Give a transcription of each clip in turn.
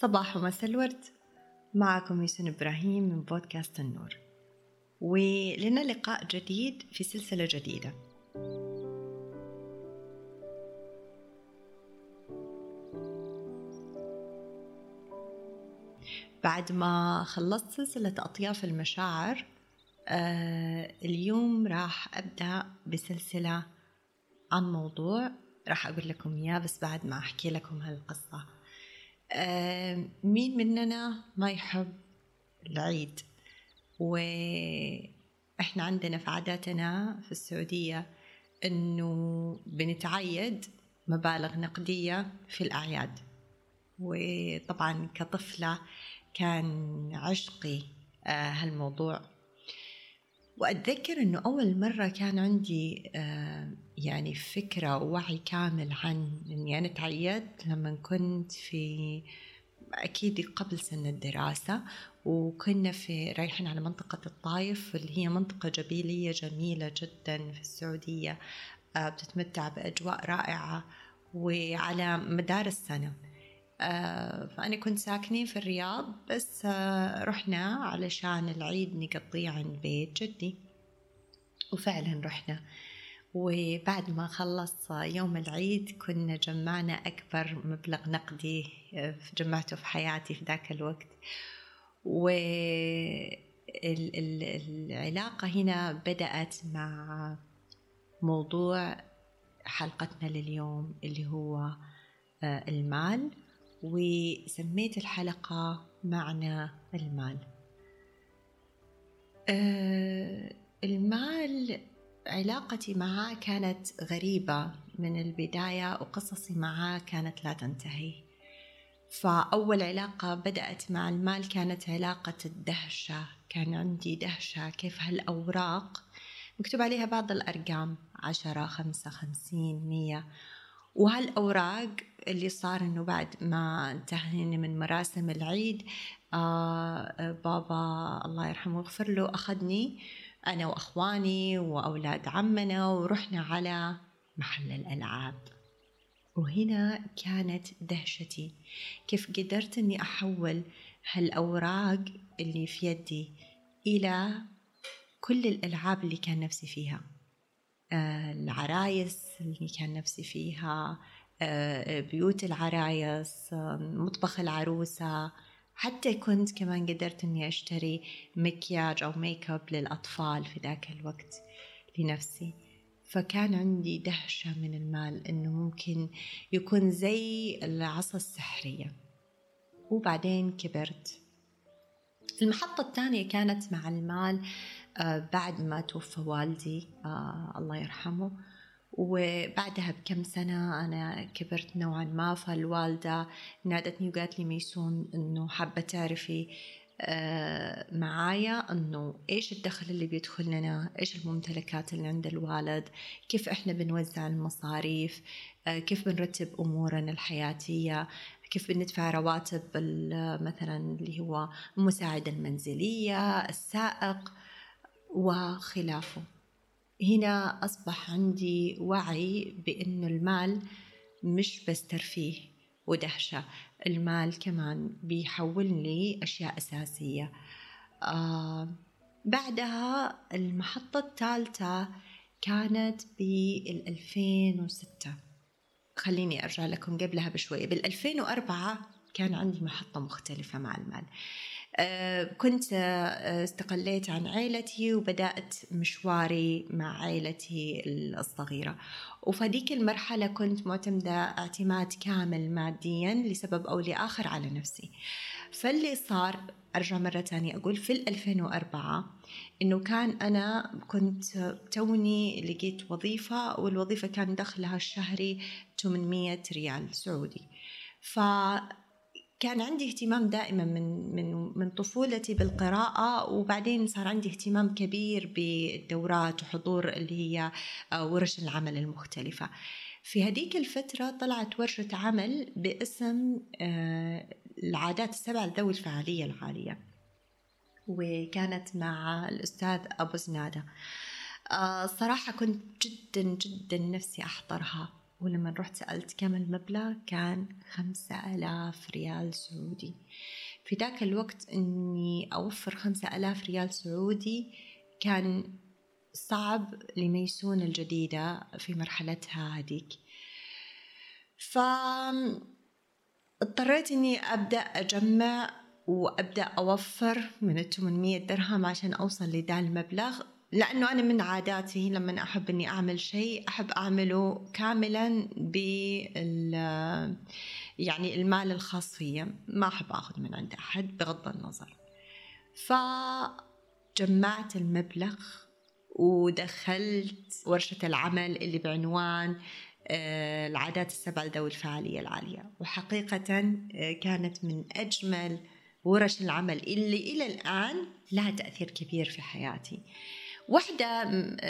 صباح ومساء الورد. معكم يوسن إبراهيم من بودكاست النور. ولنا لقاء جديد في سلسلة جديدة. بعد ما خلصت سلسلة أطياف المشاعر آه اليوم راح أبدأ بسلسلة عن موضوع راح أقول لكم إياه بس بعد ما أحكي لكم هالقصة. مين مننا ما يحب العيد؟ وإحنا عندنا في عاداتنا في السعودية إنه بنتعيد مبالغ نقدية في الأعياد. وطبعا كطفلة كان عشقي آه هالموضوع. وأتذكر أنه أول مرة كان عندي يعني فكرة ووعي كامل عن أني أنا تعيدت لما كنت في أكيد قبل سن الدراسة وكنا في رايحين على منطقة الطايف اللي هي منطقة جبيلية جميلة جدا في السعودية آه بتتمتع بأجواء رائعة وعلى مدار السنة. آه فأنا كنت ساكنين في الرياض بس آه رحنا علشان العيد نقضيه عند بيت جدي. وفعلا رحنا. وبعد ما خلص يوم العيد كنا جمعنا أكبر مبلغ نقدي جمعته في حياتي في ذاك الوقت. والعلاقة هنا بدأت مع موضوع حلقتنا لليوم اللي هو المال. وسميت الحلقة معنى المال. المال علاقتي معاه كانت غريبة من البداية وقصصي معاه كانت لا تنتهي. فأول علاقة بدأت مع المال كانت علاقة الدهشة. كان عندي دهشة كيف هالأوراق؟ مكتوب عليها بعض الأرقام عشرة خمسة خمسين مية. وهالأوراق اللي صار إنه بعد ما انتهينا من مراسم العيد آه بابا الله يرحمه ويغفر له أخذني. أنا وأخواني وأولاد عمنا ورحنا على محل الألعاب. وهنا كانت دهشتي. كيف قدرت أني أحول هالأوراق اللي في يدي إلى كل الألعاب اللي كان نفسي فيها؟ آه العرايس اللي كان نفسي فيها آه بيوت العرايس آه مطبخ العروسة حتى كنت كمان قدرت إني أشتري مكياج أو ميك اب للأطفال في ذاك الوقت لنفسي. فكان عندي دهشة من المال إنه ممكن يكون زي العصا السحرية. وبعدين كبرت. المحطة الثانية كانت مع المال بعد ما توفى والدي الله يرحمه. وبعدها بكم سنة أنا كبرت نوعا ما فالوالدة نادتني وقالت لي ميسون إنه حابة تعرفي معايا إنه إيش الدخل اللي بيدخل لنا إيش الممتلكات اللي عند الوالد كيف إحنا بنوزع المصاريف كيف بنرتب أمورنا الحياتية كيف بندفع رواتب مثلا اللي هو المساعدة المنزلية السائق وخلافه. هنا أصبح عندي وعي بأن المال مش بس ترفيه ودهشة. المال كمان بيحول لي أشياء أساسية. آه بعدها المحطة الثالثة كانت بال 2006 خليني أرجع لكم قبلها بشوي بال 2004 كان عندي محطة مختلفة مع المال. كنت استقليت عن عائلتي وبدأت مشواري مع عائلتي الصغيرة. وفديك المرحلة كنت معتمدة اعتماد كامل ماديا لسبب أو لآخر على نفسي. فاللي صار أرجع مرة تانية أقول في 2004 إنه كان أنا كنت توني لقيت وظيفة والوظيفة كان دخلها الشهري 800 ريال سعودي. ف كان عندي اهتمام دائما من من من طفولتي بالقراءة وبعدين صار عندي اهتمام كبير بالدورات وحضور اللي هي ورش العمل المختلفة. في هذيك الفترة طلعت ورشة عمل باسم العادات السبع ذوي الفعالية العالية. وكانت مع الأستاذ أبو زنادة. صراحة كنت جدا جدا نفسي أحضرها ولما رحت سألت كم المبلغ كان خمسة ألاف ريال سعودي. في ذاك الوقت أني أوفر خمسة ألاف ريال سعودي كان صعب لميسون الجديدة في مرحلتها هذيك. ف اضطريت إني أبدأ أجمع وأبدأ أوفر من ال 800 درهم عشان أوصل لذا المبلغ. لأنه أنا من عاداتي لما أحب إني أعمل شيء أحب أعمله كاملا بال يعني المال الخاص فيا. ما أحب آخذ من عند أحد بغض النظر. فجمعت المبلغ ودخلت ورشة العمل اللي بعنوان آه، العادات السبع لذوي الفعالية العالية. وحقيقة آه، كانت من أجمل ورش العمل اللي إلى الآن لها تأثير كبير في حياتي. واحدة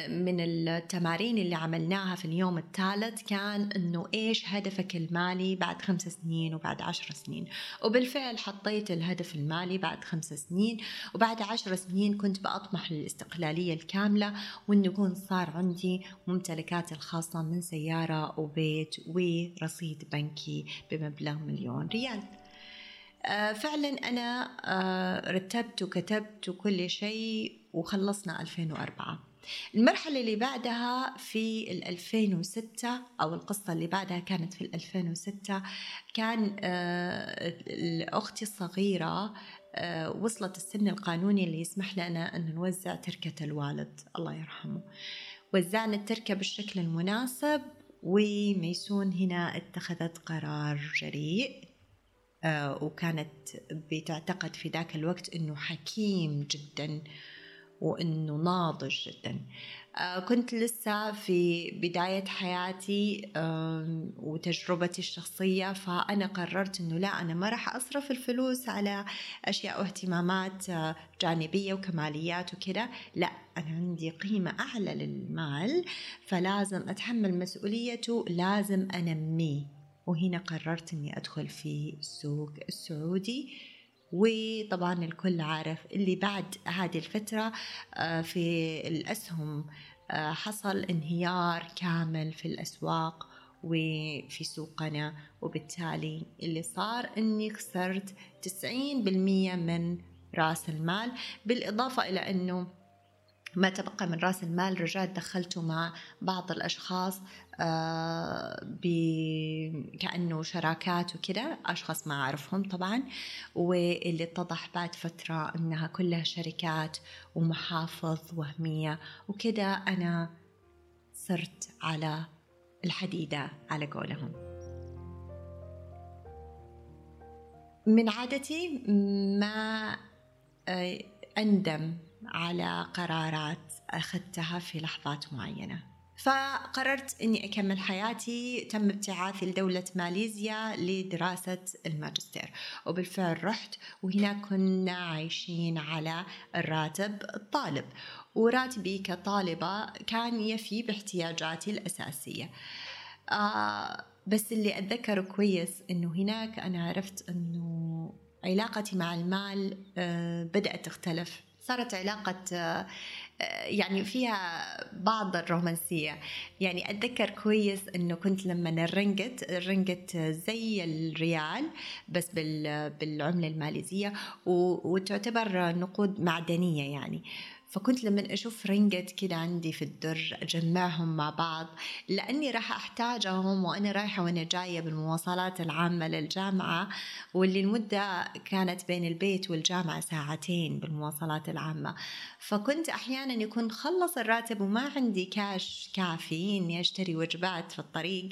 من التمارين اللي عملناها في اليوم الثالث كان إنه إيش هدفك المالي بعد خمس سنين وبعد عشر سنين. وبالفعل حطيت الهدف المالي بعد خمس سنين وبعد عشر سنين كنت بأطمح للاستقلالية الكاملة وإنه يكون صار عندي ممتلكاتي الخاصة من سيارة وبيت ورصيد بنكي بمبلغ مليون ريال. آه، فعلا أنا آه، رتبت وكتبت كل شيء وخلصنا 2004 المرحلة اللي بعدها في 2006 أو القصة اللي بعدها كانت في 2006 كان آه، أختي الصغيرة وصلت السن القانوني اللي يسمح لنا أن نوزع تركة الوالد الله يرحمه. وزعنا التركة بالشكل المناسب وميسون هنا اتخذت قرار جريء آه، وكانت بتعتقد في ذاك الوقت إنه حكيم جدا. وإنه ناضج جدا. آه، كنت لسه في بداية حياتي وتجربتي الشخصية فأنا قررت أنه لا أنا ما راح أصرف الفلوس على أشياء واهتمامات آه، جانبية وكماليات وكذا. لا أنا عندي قيمة أعلى للمال فلازم أتحمل مسؤوليته لازم أنميه. وهنا قررت إني أدخل في السوق السعودي. وطبعا الكل عارف اللي بعد هذه الفترة آه، في الأسهم آه، حصل انهيار كامل في الأسواق وفي سوقنا وبالتالي اللي صار إني خسرت 90% من رأس المال بالإضافة إلى أنه ما تبقى من رأس المال. رجعت دخلته مع بعض الأشخاص آه، كأنه شراكات وكذا أشخاص ما أعرفهم طبعا واللي اتضح بعد فترة أنها كلها شركات ومحافظ وهمية وكذا أنا صرت على الحديدة على قولهم. من عادتي ما آه، أندم على قرارات أخذتها في لحظات معينة. فقررت أني أكمل حياتي تم ابتعاثي لدولة ماليزيا لدراسة الماجستير. وبالفعل رحت وهناك كنا عايشين على الراتب الطالب. وراتبي كطالبة كان يفي باحتياجاتي الأساسية. آه بس اللي أتذكره كويس أنه هناك أنا عرفت أنه علاقتي مع المال آه بدأت تختلف. صارت علاقة آه، يعني فيها بعض الرومانسية. يعني أتذكر كويس أنه كنت لما الرنجت الرنجت زي الريال بس بالعملة الماليزية وتعتبر نقود معدنية يعني. فكنت لما أشوف رنجت كده عندي في الدر أجمعهم مع بعض لأني راح أحتاجهم وأنا رايحة وأنا جاية بالمواصلات العامة للجامعة واللي المدة كانت بين البيت والجامعة ساعتين بالمواصلات العامة. فكنت أحيانا يكون خلص الراتب وما عندي كاش كافي إني أشتري وجبات في الطريق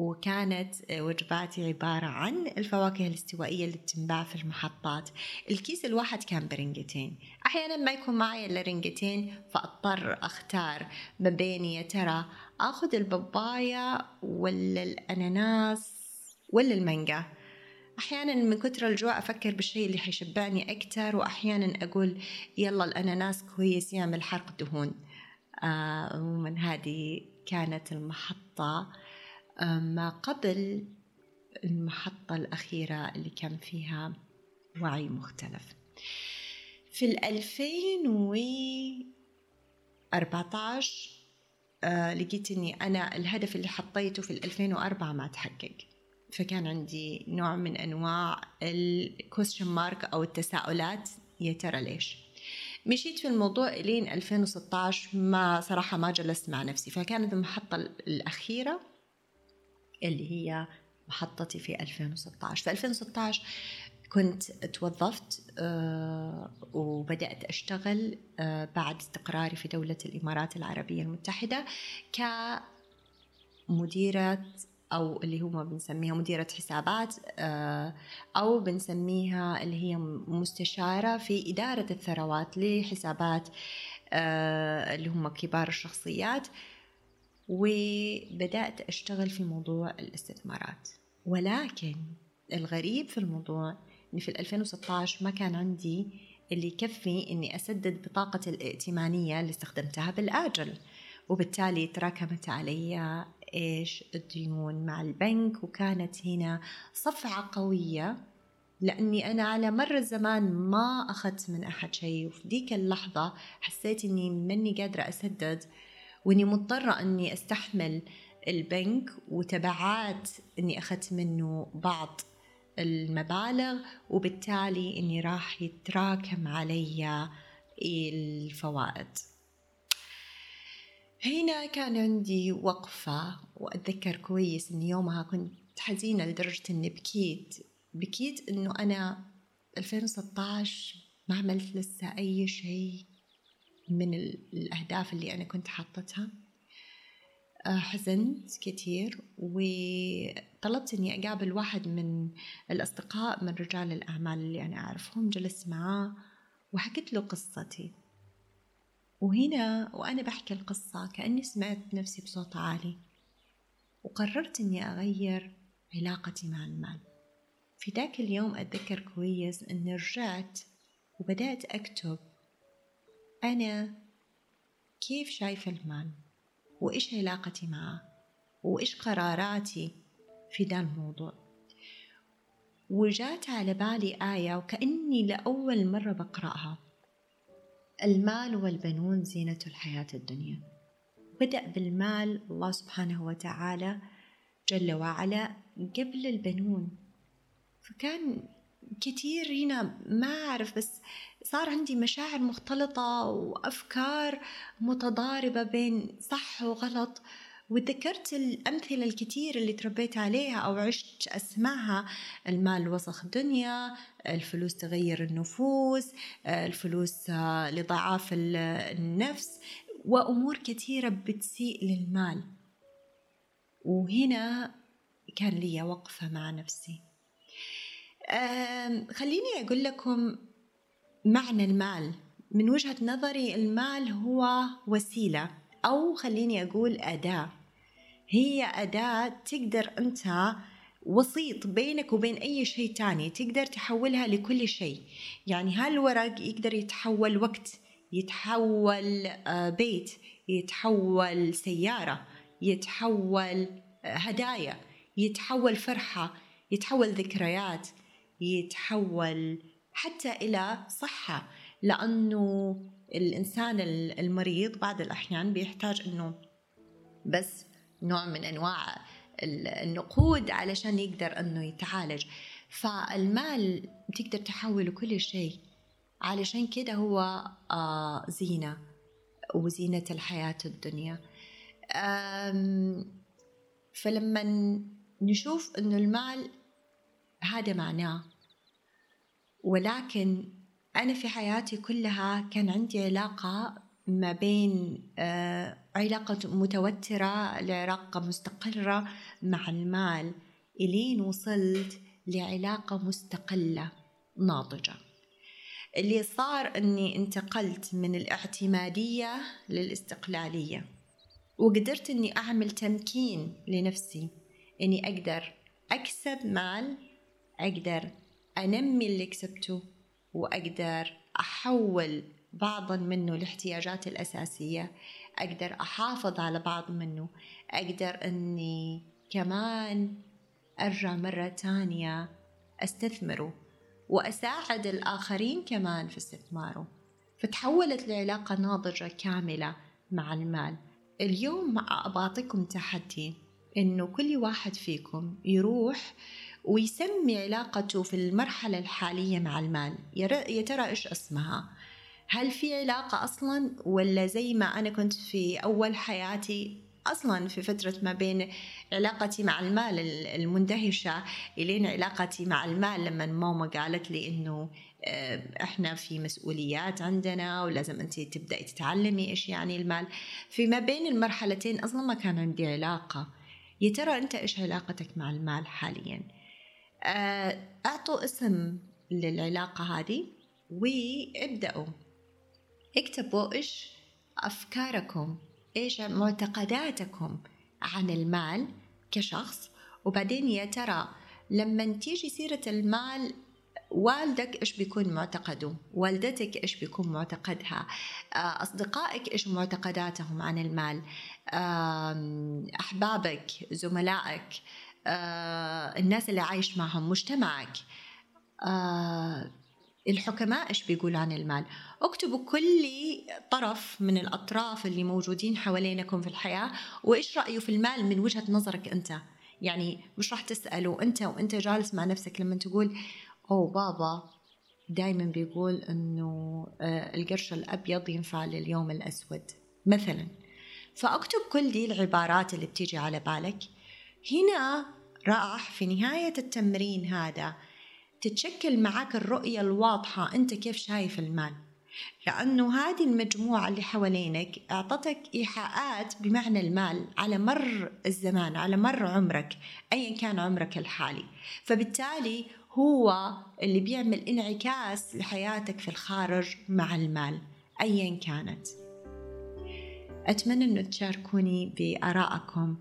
وكانت وجباتي عبارة عن الفواكه الاستوائية اللي بتنباع في المحطات. الكيس الواحد كان برنجتين. أحيانا ما يكون معي إلا رنجتين فأضطر أختار ما بين يا ترى أخذ البابايا ولا الأناناس ولا المانجا. أحيانا من كثر الجوع أفكر بالشيء اللي حيشبعني أكتر وأحيانا أقول يلا الأناناس كويس يعمل حرق دهون. آه ومن هذه كانت المحطة. ما قبل المحطة الأخيرة اللي كان فيها وعي مختلف. في الألفين و 14 آه لقيت إني أنا الهدف اللي حطيته في 2004 ما تحقق. فكان عندي نوع من أنواع الكويستشن مارك أو التساؤلات يا ترى ليش؟ مشيت في الموضوع لين 2016 ما صراحة ما جلست مع نفسي. فكانت المحطة الأخيرة اللي هي محطتي في 2016 في 2016 كنت توظفت آه، وبدأت أشتغل آه، بعد استقراري في دولة الإمارات العربية المتحدة كمديرة أو اللي هو بنسميها مديرة حسابات آه، أو بنسميها اللي هي مستشارة في إدارة الثروات لحسابات اللي هم كبار الشخصيات. وبدأت أشتغل في موضوع الاستثمارات. ولكن الغريب في الموضوع إني في 2016 ما كان عندي اللي يكفي إني أسدد بطاقة الائتمانية اللي استخدمتها بالآجل. وبالتالي تراكمت علي إيش؟ الديون مع البنك وكانت هنا صفعة قوية لأني أنا على مر الزمان ما أخذت من أحد شيء. وفي ذيك اللحظة حسيت إني مني قادرة أسدد وإني مضطرة إني أستحمل البنك وتبعات إني أخذت منه بعض المبالغ وبالتالي إني راح يتراكم علي الفوائد. هنا كان عندي وقفة وأتذكر كويس إن يومها كنت حزينة لدرجة إني بكيت بكيت إنه أنا 2016 ما عملت لسه أي شيء. من الأهداف اللي أنا كنت حاطتها. آه، حزنت كثير وطلبت إني أقابل واحد من الأصدقاء من رجال الأعمال اللي أنا أعرفهم جلست معاه وحكيت له قصتي. وهنا وأنا بحكي القصة كأني سمعت نفسي بصوت عالي وقررت إني أغير علاقتي مع المال. في ذاك اليوم أتذكر كويس إني رجعت وبدأت أكتب أنا؟ كيف شايفه المال؟ وإيش علاقتي معه؟ وإيش قراراتي في ذا الموضوع؟ وجات على بالي آية وكأني لأول مرة بقرأها. المال والبنون زينة الحياة الدنيا. بدأ بالمال الله سبحانه وتعالى جل وعلا قبل البنون. فكان كتير هنا ما أعرف بس صار عندي مشاعر مختلطة وأفكار متضاربة بين صح وغلط. وتذكرت الأمثلة الكثير اللي تربيت عليها أو عشت أسمعها المال وسخ الدنيا الفلوس تغير النفوس الفلوس لضعاف النفس وأمور كثيرة بتسيء للمال. وهنا كان لي وقفة مع نفسي. خليني أقول لكم معنى المال. من وجهة نظري المال هو وسيلة أو خليني أقول أداة. هي أداة تقدر أنت وسيط بينك وبين أي شيء تاني تقدر تحولها لكل شيء. يعني هالورق يقدر يتحول وقت يتحول آه، بيت يتحول سيارة يتحول آه، هدايا يتحول فرحة يتحول ذكريات. يتحول حتى إلى صحة لأنه الإنسان المريض بعض الأحيان بيحتاج أنه بس نوع من أنواع النقود علشان يقدر أنه يتعالج. فالمال تقدر تحوله كل شيء علشان كده هو آه، زينة وزينة الحياة الدنيا. فلما نشوف أنه المال هذا معناه ولكن أنا في حياتي كلها كان عندي علاقة ما بين آه، علاقة متوترة لعلاقة مستقرة مع المال إلين وصلت لعلاقة مستقلة ناضجة. اللي صار أني انتقلت من الاعتمادية للاستقلالية وقدرت أني أعمل تمكين لنفسي أني أقدر أكسب مال أقدر أنمي اللي كسبته وأقدر أحول بعضا منه لاحتياجاتي الأساسية أقدر أحافظ على بعض منه أقدر أني كمان أرجع مرة تانية أستثمره وأساعد الآخرين كمان في استثماره. فتحولت لعلاقة ناضجة كاملة مع المال. اليوم بعطيكم تحدي. إنه كل واحد فيكم يروح ويسمي علاقته في المرحلة الحالية مع المال. يا ترى إيش اسمها؟ هل في علاقة أصلا ولا زي ما أنا كنت في أول حياتي؟ أصلا في فترة ما بين علاقتي مع المال المندهشة إلين علاقتي مع المال لما ماما قالت لي إنه آه، إحنا في مسؤوليات عندنا ولازم أنت تبدأي تتعلمي إيش يعني المال. في ما بين المرحلتين أصلا ما كان عندي علاقة. يا ترى أنت إيش علاقتك مع المال حاليا؟ آه، أعطوا اسم للعلاقة هذه وابدأوا. اكتبوا إيش أفكاركم إيش معتقداتكم عن المال كشخص. وبعدين يا ترى لما تيجي سيرة المال والدك إيش بيكون معتقده؟ والدتك إيش بيكون معتقدها؟ آه، أصدقائك إيش معتقداتهم عن المال؟ أحبابك زملائك الناس اللي عايش معهم مجتمعك. الحكماء إيش بيقول عن المال؟ اكتبوا كل طرف من الأطراف اللي موجودين حوالينكم في الحياة وإيش رايه في المال من وجهة نظرك أنت؟ يعني مش راح تسألوا أنت وأنت جالس مع نفسك لما تقول أو بابا. دائما بيقول إنه القرش الأبيض ينفع لليوم الأسود مثلا. فأكتب كل دي العبارات اللي بتيجي على بالك. هنا راح في نهاية التمرين هذا تتشكل معك الرؤية الواضحة أنت كيف شايف المال. لأنه هذه المجموعة اللي حوالينك أعطتك إيحاءات بمعنى المال على مر الزمان على مر عمرك أيا كان عمرك الحالي. فبالتالي هو اللي بيعمل انعكاس لحياتك في الخارج مع المال أيا كانت. أتمنى أنه تشاركوني بآرائكم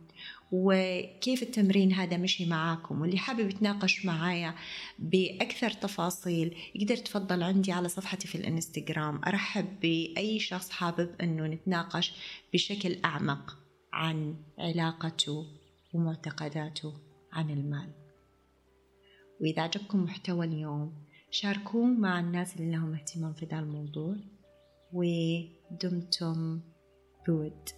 وكيف التمرين هذا مشي معاكم واللي حابب يتناقش معايا بأكثر تفاصيل يقدر تفضل عندي على صفحتي في الإنستغرام. أرحب بأي شخص حابب أنه نتناقش بشكل أعمق عن علاقته ومعتقداته عن المال. وإذا عجبكم محتوى اليوم شاركوه مع الناس اللي لهم اهتمام في ذا الموضوع ودمتم good